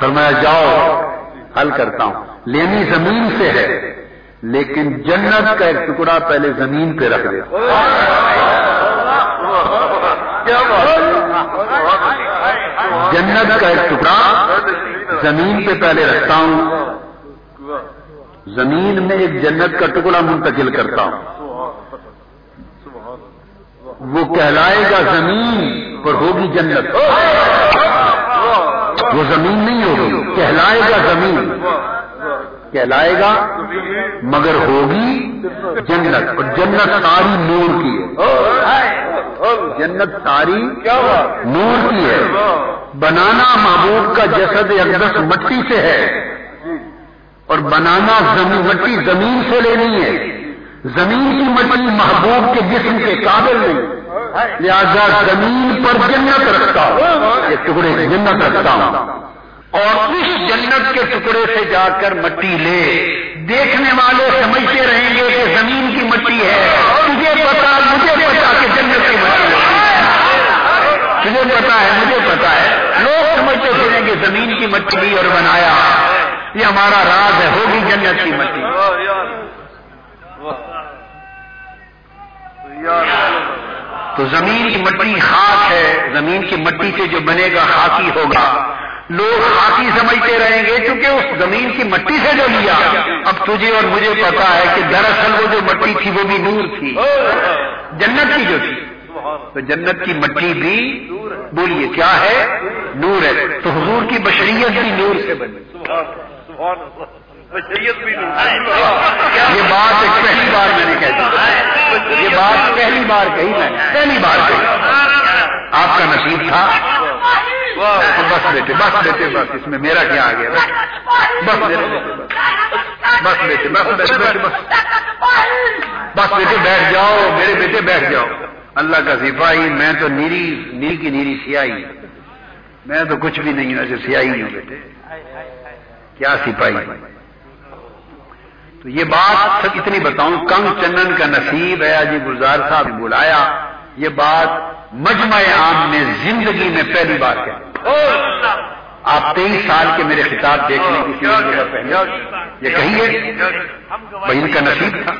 فرمایا جاؤ حل کرتا ہوں۔ لینی زمین سے ہے لیکن جنت کا ایک ٹکڑا پہلے زمین پہ رکھ دے جنت کا ایک ٹکڑا زمین پہ پہلے رکھتا ہوں۔ زمین میں ایک جنت کا ٹکڑا منتقل کرتا ہوں۔ وہ کہلائے گا زمین پر ہوگی جنت۔ وہ زمین نہیں ہوگی، کہلائے گا زمین۔ کہلائے گا، مگر ہوگی جنت۔ اور جنت ساری نور کی ہے۔ جنت ساری نور کی ہے۔ بنانا محبوب کا جسد اقدس مٹی سے ہے۔ اور بنانا مٹی زمین سے لینی ہے۔ زمین کی مٹی محبوب کے جسم کے قابل نہیں۔ لہذا زمین پر جنت رکھتا ہوں، یہ ٹکڑے جنت رکھتا ہوں۔ اور اس جنت کے ٹکڑے سے جا کر مٹی لے۔ دیکھنے والے سمجھتے رہیں گے کہ زمین کی مٹی ہے۔ تجھے پتا، مجھے پتا کہ جنت کی مٹی ہے۔ تجھے پتا ہے، مجھے پتا ہے۔ لوگ سمجھتے پھریں گے زمین کی مٹی لی اور بنایا۔ یہ ہمارا راز ہے ہوگی جنت کی مٹی۔ تو زمین کی مٹی خاک ہے، زمین کی مٹی سے جو بنے گا خاکی ہوگا۔ لوگ خاکی سمجھتے رہیں گے کیونکہ اس زمین کی مٹی سے جو لیا۔ اب تجھے اور مجھے پتا ہے کہ دراصل وہ جو مٹی تھی، وہ بھی نور تھی۔ جنت کی جو تھی۔ تو جنت کی مٹی بھی بولیے، کیا ہے؟ نور ہے۔ تو حضور کی بشریت بھی نور سے بنی۔ یہ بات پہلی بار میں نے کہی۔ یہ بات پہلی بار کہی میں نے۔ پہلی بار کہی۔ آپ کا نصیب تھا۔ بس بیٹے بس بیٹے بس۔ اس میں میرا کیا آ گیا بس۔ بس بیٹے بس۔ بیٹے بس بس بیٹے بیٹھ جاؤ۔ میرے بیٹے بیٹھ جاؤ۔ اللہ کا سپاہی میں تو نیری نیل کی نیری سیاہی۔ میں تو کچھ بھی نہیں ہوں ایسے سیاہی ہوں بیٹے۔ کیا سپاہی؟ تو یہ بات اتنی بتاؤں، کنگ چنن کا نصیب ہے جی گلزار صاحب نے بلایا۔ یہ بات مجمع عام میں زندگی میں پہلی بات ہے آپ تیئیس سال کے میرے خطاب دیکھ لیں کسی پہلے یہ کہیے بہن کا نصیب تھا۔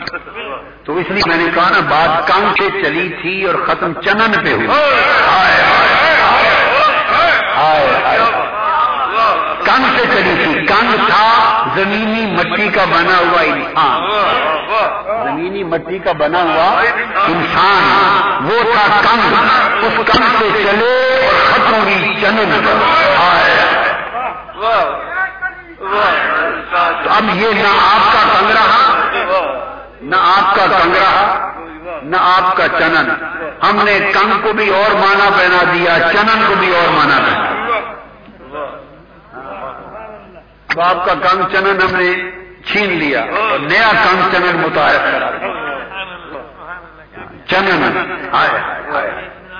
تو اس لیے میں نے کہا نا، بات کنگ سے چلی تھی اور ختم چنن پہ ہوئی۔ کنگ سے چلی تھی۔ کنگ تھا زمینی مٹی کا بنا ہوا انسان۔ زمینی مٹی کا بنا ہوا انسان۔ وہ تھا کنگ اس کنگ سے چلے اور ختم ہوئی چنن تو اب یہ نہ آپ کا کنگ رہا نہ آپ کا کنگ رہا نہ آپ کا چنن۔ ہم نے کنگ کو بھی اور مانا پہنا دیا، چنن کو بھی اور مانا پہنا اب آپ کا کنگ چنن ہم نے چھین لیا اور نیا کنگ چنن متعارف کرا چنن۔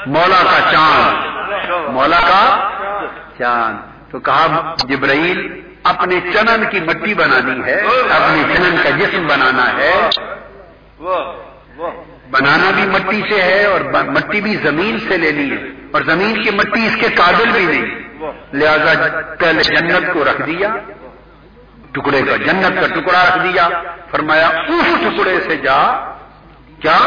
مولا کا چاند۔ مولا کا چاند۔ تو کہا جبرائیل، اپنے چنن کی مٹی بنانی ہے، اپنے چنن کا جسم بنانا ہے۔ بنانا بھی مٹی سے ہے اور مٹی بھی زمین سے لینی ہے۔ اور زمین کی مٹی اس کے قابل بھی نہیں۔ لہذا پہلے جنت کو رکھ دیا، ٹکڑے کا جنت کا ٹکڑا رکھ دیا۔ فرمایا، اس ٹکڑے سے جا کیا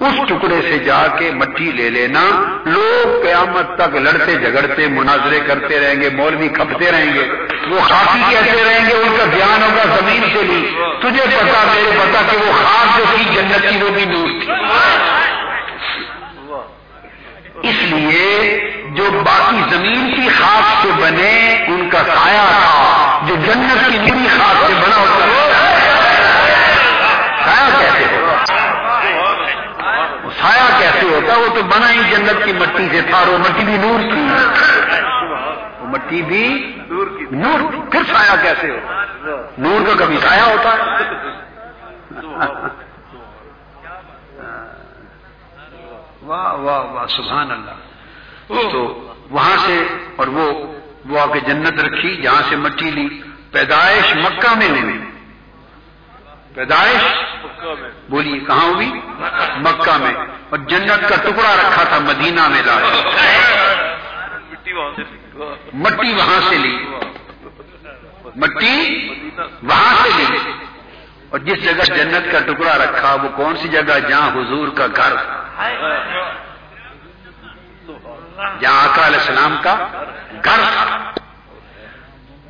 اس ٹکڑے سے جا کے مٹی لے لینا۔ لوگ قیامت تک لڑتے جھگڑتے مناظرے کرتے رہیں گے، مولوی کھپتے رہیں گے۔ وہ خاصی کہتے رہیں گے، ان کا دھیان ہوگا زمین سے بھی۔ تجھے پتا، میرے پتا کہ وہ خاص جو تھی، جنت کی وہ بھی نور تھی۔ اس لیے جو باقی زمین کی خاص سے بنے ان کا سایہ تھا، جو جنت کی نوری خاص سے بنا ہوتا سایہ کیسے ہوتا؟ سایہ کیسے ہوتا؟ وہ تو بنا ہی جنت کی مٹی سے تھا، وہ مٹی بھی نور تھی۔ وہ مٹی بھی نور پھر سایہ کیسے ہوتا؟ نور کا کبھی سایہ ہوتا؟ ہے واہ واہ واہ، سبحان اللہ۔ تو وہاں سے اور وہ وہ آ کے جنت رکھی، جہاں سے مٹی لی۔ پیدائش مکہ میں نہیں پیدائش؟ بولیے، کہاں ہوئی؟ مکہ میں۔ اور جنت کا ٹکڑا رکھا تھا مدینہ میں لا مٹی وہاں سے لی۔ مٹی وہاں سے لی۔ اور جس جگہ جنت کا ٹکڑا رکھا وہ کون سی جگہ جہاں حضور کا گھر جہاں آقا علیہ السلام کا گھر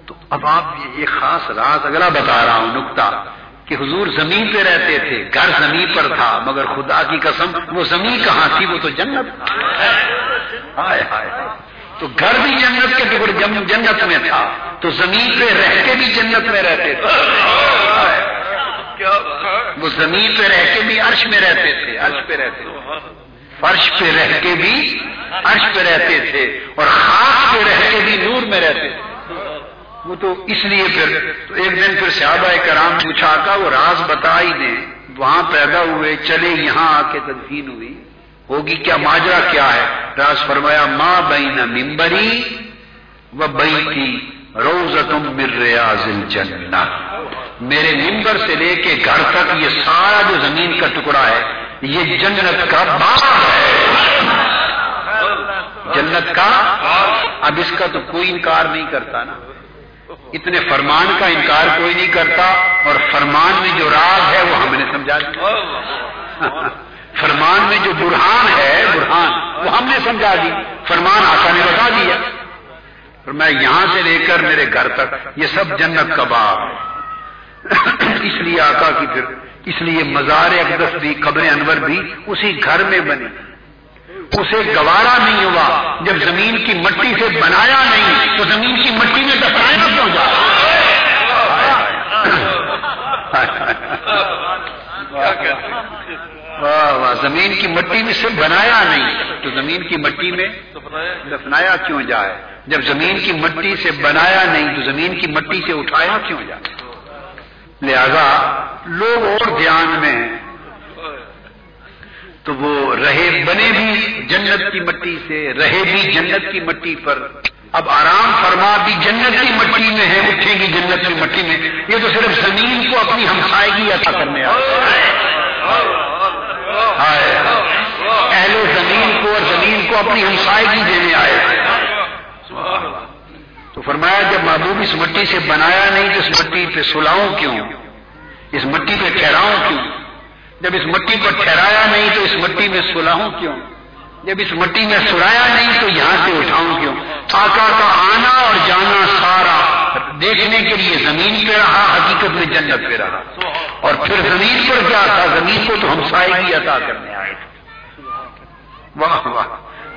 تو اب آپ یہ خاص راز اگلا بتا رہا ہوں نکتا کہ حضور زمین پہ رہتے تھے، گھر زمین پر تھا، مگر خدا کی قسم، وہ زمین کہاں تھی؟ وہ تو جنت۔ ہائے ہائے تو گھر بھی جنت کے ٹکڑے جنت میں تھا، تو زمین پہ رہ کے بھی جنت میں رہتے تھے۔ وہ زمین پہ رہ کے بھی عرش میں رہتے تھے، عرش پہ رہتے تھے۔ فرش پہ رہ کے بھی عرش پہ رہتے تھے اور خاص پہ رہ کے بھی نور میں رہتے تھے۔ وہ تو اس لیے پھر تو ایک دن پھر صحابہ کرام پوچھا کا، وہ راز بتا ہی دیں وہاں پیدا ہوئے، چلے یہاں آ کے تدفین ہوئی۔ ہوگی کیا ماجرا کیا ہے؟ راز فرمایا ماں بین ممبری و بئی کی روز تم مر ریاض الجنہ۔ میرے ممبر سے لے کے گھر تک یہ سارا جو زمین کا ٹکڑا ہے، یہ جنت کا باغ ہے۔ جنت کا اب اس کا تو کوئی انکار نہیں کرتا نا۔ اتنے فرمان کا انکار کوئی نہیں کرتا اور فرمان میں جو راز ہے وہ ہم نے سمجھا دیا۔ فرمان میں جو برہان ہے، برہان، وہ ہم نے سمجھا دی۔ فرمان آقا نے بتا دیا اور میں یہاں سے لے کر میرے گھر تک، یہ سب جنت کا باغ اس لیے آقا کی پھر، اس لیے مزار اقدس بھی، قبر انور بھی اسی گھر میں بنی اسے گوارا نہیں ہوا۔ جب زمین کی مٹی سے بنایا نہیں، تو زمین کی مٹی میں دفنایا کیوں جا؟ زمین کی مٹی میں سے بنایا نہیں، تو زمین کی مٹی میں دفنایا کیوں جائے؟ جب زمین کی مٹی سے بنایا نہیں، تو زمین کی مٹی سے اٹھایا کیوں جائے؟ لہذا لوگ اور دھیان میں ہیں تو وہ رہے بنے بھی جنت کی مٹی سے، رہے بھی جنت کی مٹی پر۔ اب آرام فرما بھی جنت کی مٹی میں ہے، اٹھے گی جنت کی مٹی میں۔ یہ تو صرف زمین کو اپنی ہمسائیگی عطا کرنے آئے اہل زمین کو اور زمین کو اپنی ہمسائیگی دینے آئے۔ تو فرمایا جب محبوب اس مٹی سے بنایا نہیں تو اس مٹی پہ سلاؤں کیوں؟ اس مٹی پہ ٹھہراؤں کیوں؟ جب اس مٹی پر ٹھہرایا نہیں تو اس مٹی میں سلاؤں کیوں؟ جب اس مٹی میں سلایا نہیں تو یہاں سے اٹھاؤں کیوں؟ آقا کا آنا اور جانا سارا دیکھنے کے لیے زمین پہ رہا، حقیقت میں جنت پہ رہا۔ اور پھر زمین پر کیا تھا؟ زمین کو تو ہم سائے عطا کرنے آئے تھے۔ واہ واہ۔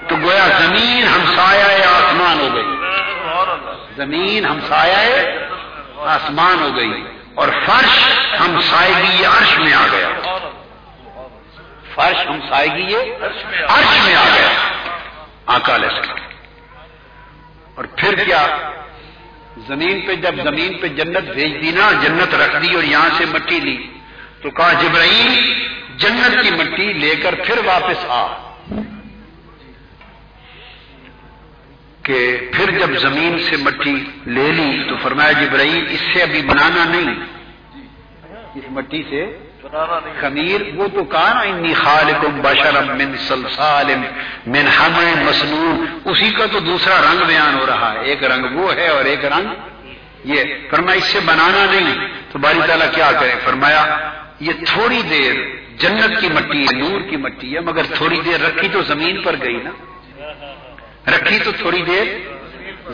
تو گویا زمین ہمسایا آسمان ہو گئی زمین ہمسایا آسمان ہو گئی اور فرش ہم سائے عرش میں آ گیا۔ فرش ہم سائے عرش میں آ گیا۔ آکال اور پھر کیا؟ زمین پہ جب زمین پہ جنت بھیج دی نا، جنت رکھ دی اور یہاں سے مٹی لی، تو کہا جبرائیل جنت کی مٹی لے کر پھر واپس آ۔ کہ پھر جب زمین سے مٹی لے لی تو فرمایا جبرائیل، اس سے ابھی بنانا نہیں۔ اس مٹی سے خمیر، وہ تو کہا انی خالقم بشرم من سلسال، من ہم مصنون اسی کا تو دوسرا رنگ بیان ہو رہا ہے۔ ایک رنگ وہ ہے اور ایک رنگ یہ۔ فرمایا، اس سے بنانا نہیں۔ تو باری تعالیٰ کیا کرے؟ فرمایا، یہ تھوڑی دیر جنت کی مٹی ہے، نور کی مٹی ہے، مگر تھوڑی دیر رکھی تو زمین پر گئی نا۔ رکھی تو تھوڑی دیر،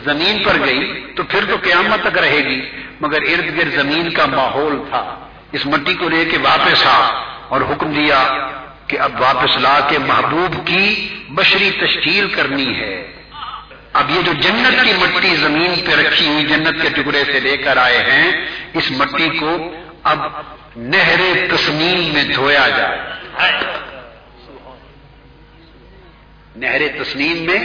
زمین پر گئی تو پھر تو قیامت تک رہے گی، مگر ارد گرد زمین کا ماحول تھا۔ اس مٹی کو لے کے واپس آ اور حکم دیا کہ اب واپس لا کے محبوب کی بشری تشکیل کرنی ہے۔ اب یہ جو جنت کی مٹی زمین پہ رکھی ہوئی جنت کے ٹکڑے سے لے کر آئے ہیں، اس مٹی کو اب نہر تسنیم میں دھویا جائے۔ نہر تسنیم میں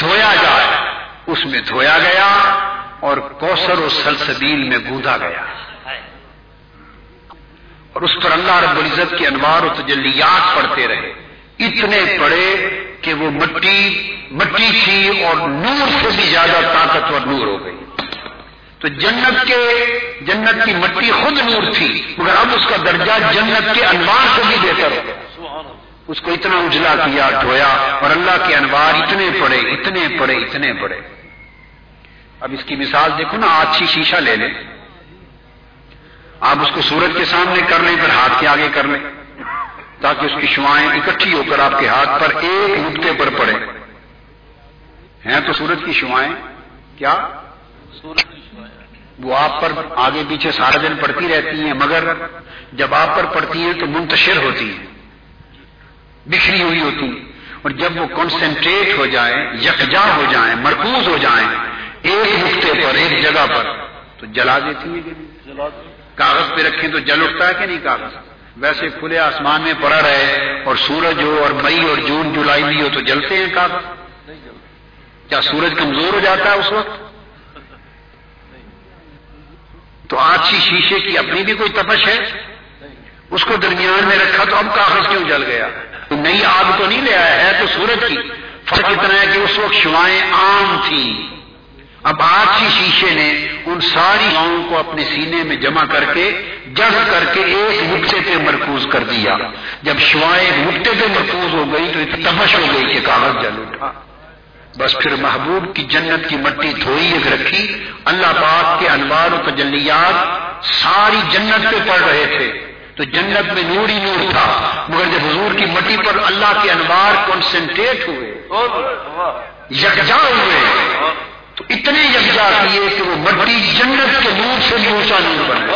دھویا جائے۔ اس میں دھویا گیا اور کوسر و سلسبیل میں گوندا گیا۔ اور اس پر اللہ رب العزت کے انوار و تجلیات پڑتے رہے۔ اتنے پڑے کہ وہ مٹی مٹی تھی اور نور سے بھی زیادہ طاقتور نور ہو گئی۔ تو جنت کے، جنت کی مٹی خود نور تھی، مگر اب اس کا درجہ جنت کے انوار سے بھی بہتر ہو گیا۔ اس کو اتنا اجلا کیا دھویا اور اللہ کے انوار اتنے پڑے اتنے پڑے اتنے پڑے۔ اب اس کی مثال دیکھو نا آچھی شیشہ لے لیں۔ آپ اس کو سورج کے سامنے کر لیں پھر ہاتھ کے آگے کر لیں۔ تاکہ اس کی شوائیں اکٹھی ہو کر آپ کے ہاتھ پر ایک نقطے پر پڑے۔ ہیں تو سورج کی شوائیں کیا؟ وہ آپ پر آگے پیچھے سارا دن پڑتی رہتی ہیں مگر جب آپ پر پڑتی ہیں تو منتشر ہوتی ہیں۔ بکھری ہوئی ہوتی ہیں۔ اور جب وہ کانسنٹریٹ ہو جائیں، یکجا ہو جائیں، مرکوز ہو جائیں، ایک نقطے پر، ایک جگہ پر، تو جلا دیتی ہیں کاغذ پہ رکھیں تو جل اٹھتا ہے کہ نہیں کاغذ؟ ویسے کھلے آسمان میں پڑا رہے اور سورج ہو اور مئی اور جون، جولائی بھی ہو تو جلتے ہیں کاغذ؟ کیا سورج کمزور ہو جاتا ہے اس وقت؟ تو آج شیشے کی اپنی بھی کوئی تپش ہے؟ اس کو درمیان میں رکھا تو اب کاغذ کیوں جل گیا؟ نئی آگ تو نہیں لے آیا ہے تو سورج کی۔ فرق اتنا ہے کہ اس وقت شوائیں عام تھیں۔ اب آج ہی شیشے نے ان ساری گاؤں کو اپنے سینے میں جمع کر کے، جڑ کر کے ایک نقطے پہ مرکوز کر دیا۔ جب شوائیں ایک نقطے پہ مرکوز ہو گئی تو تبش ہو گئی کہ کاغذ جل اٹھا۔ بس پھر محبوب کی جنت کی مٹی دھوئی، ایک رکھی۔ اللہ پاک کے انوار و تجلیات ساری جنت پہ پڑ رہے تھے۔ تو جنت میں نور ہی نور تھا۔ مگر جب حضور کی مٹی پر اللہ کے انوار کانسنٹریٹ ہوئے، یکجا ہوئے، تو اتنے یکجا کیے کہ وہ مٹی جنت کے نور سے بھی اونچا نور بن گیا۔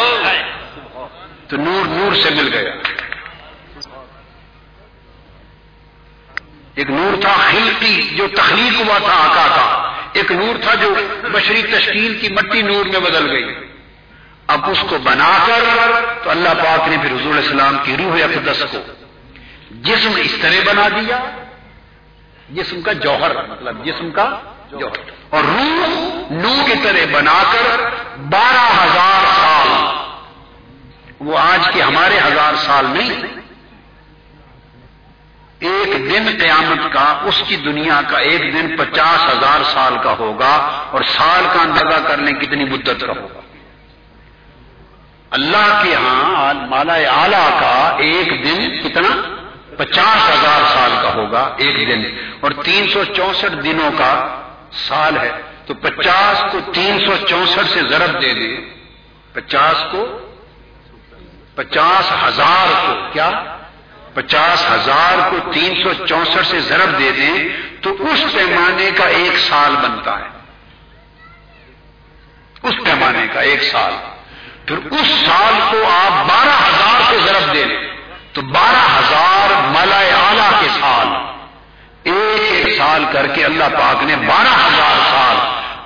تو نور نور سے مل گیا۔ ایک نور تھا خلقی، جو تخلیق ہوا تھا، آقا کا۔ ایک نور تھا جو بشری تشکیل کی مٹی نور میں بدل گئی۔ اب اس کو بنا کر تو اللہ پاک نے پھر حضور السلام کی روح اقدس کو جسم اس طرح بنا دیا، جسم کا جوہر مطلب جسم کا جوہر۔ اور روح نو کی طرح بنا کر بارہ ہزار سال، وہ آج کے ہمارے ہزار سال نہیں، ایک دن قیامت کا، اس کی دنیا کا ایک دن پچاس ہزار سال کا ہوگا اور سال کا اندازہ کرنے کتنی مدت کا ہوگا۔ اللہ کے ہاں مالا آلہ کا ایک دن کتنا؟ پچاس ہزار سال کا ہوگا ایک دن۔ اور تین سو چونسٹھ دنوں کا سال ہے۔ تو پچاس کو تین سو چونسٹھ سے ضرب دے دیں پچاس کو پچاس ہزار کو۔ کیا؟ پچاس ہزار کو تین سو چونسٹھ سے ضرب دے دیں تو اس پیمانے کا ایک سال بنتا ہے۔ اس پیمانے کا ایک سال۔ پھر اس سال کو آپ بارہ ہزار سے ضرب دیں۔ تو بارہ ہزار ملا آلہ کے سال۔ ایک ایک سال کر کے اللہ پاک نے بارہ ہزار سال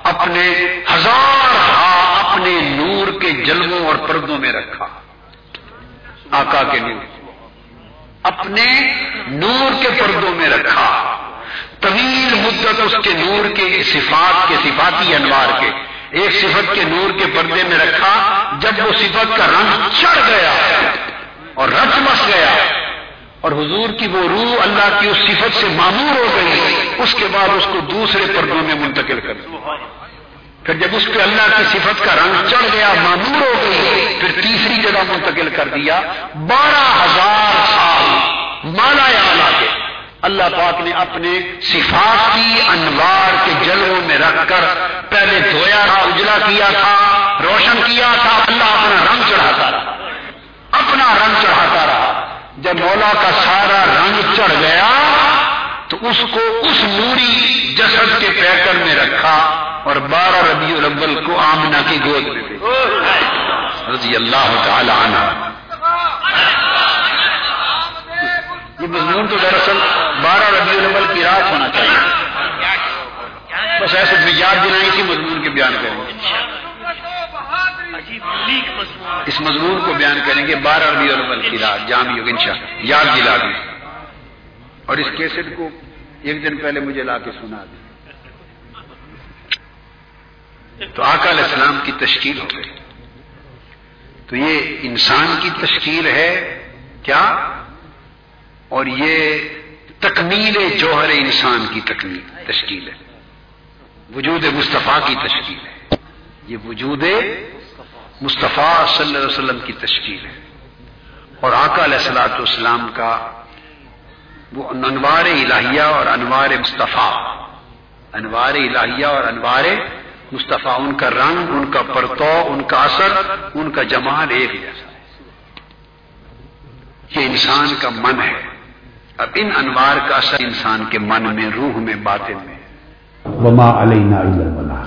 اپنے ہزار اپنے نور کے جلووں اور پردوں میں رکھا۔ آقا کے نور۔ اپنے نور کے پردوں میں رکھا۔ طویل مدت اس کے نور کے صفات کے صفاتی انوار کے۔ ایک صفت کے نور کے پردے میں رکھا جب وہ صفت کا رنگ چڑھ گیا اور رچ بس گیا اور حضور کی وہ روح اللہ کی اس صفت سے معمور ہو گئی، اس کے بعد اس کو دوسرے پردوں میں منتقل کر دیا۔ پھر جب اس پہ اللہ کی صفت کا رنگ چڑھ گیا، معمور ہو گئی، پھر تیسری جگہ منتقل کر دیا، بارہ ہزار سال، مالا اللہ پاک نے اپنے صفاتی انوار کے جلوں میں رکھ کر پہلے دھویا تھا، اجلا کیا تھا، روشن کیا تھا، اللہ اپنا رنگ چڑھاتا رہا۔ اپنا رنگ چڑھاتا رہا۔ جب مولا کا سارا رنگ چڑھ گیا تو اس کو اس نوری جسد کے پیکر میں رکھا اور بارہ ربیع الاول کو آمنا کی گود میں رضی اللہ تعالی عنہ۔ یہ مضمون تو دراصل بارہ ربیع الاول کی رات ہونا چاہیے۔ بس ایسے یاد دلائی تھی مضمون کے بیان کریں۔ گے اس مضمون کو بیان کریں گے بارہ ربیع الاول کی رات جام یوگ انشا یاد دلا دی۔ اور اس کیسٹ کو ایک دن پہلے مجھے لا کے سنا دی۔ تو آقا علیہ السلام کی تشکیل ہو گئی۔ تو یہ انسان کی تشکیل ہے، کیا؟ اور یہ تکمیل جوہر انسان کی تکمیل، تشکیل ہے۔ وجود مصطفیٰ کی تشکیل ہے۔ یہ وجود مصطفیٰ صلی اللہ علیہ وسلم کی تشکیل ہے۔ اور آقا علیہ السلاۃ والسلام کا وہ انوار الہیہ اور انوار مصطفیٰ، انوار الہیہ اور انوار مصطفیٰ، ان کا رنگ، ان کا پرتو، ان کا اثر، ان کا جمال ایک جیسا۔ یہ انسان کا من ہے۔ اب ان انوار کا اثر انسان کے من میں، روح میں، باطن میں۔ وما علینا الا البلاغ۔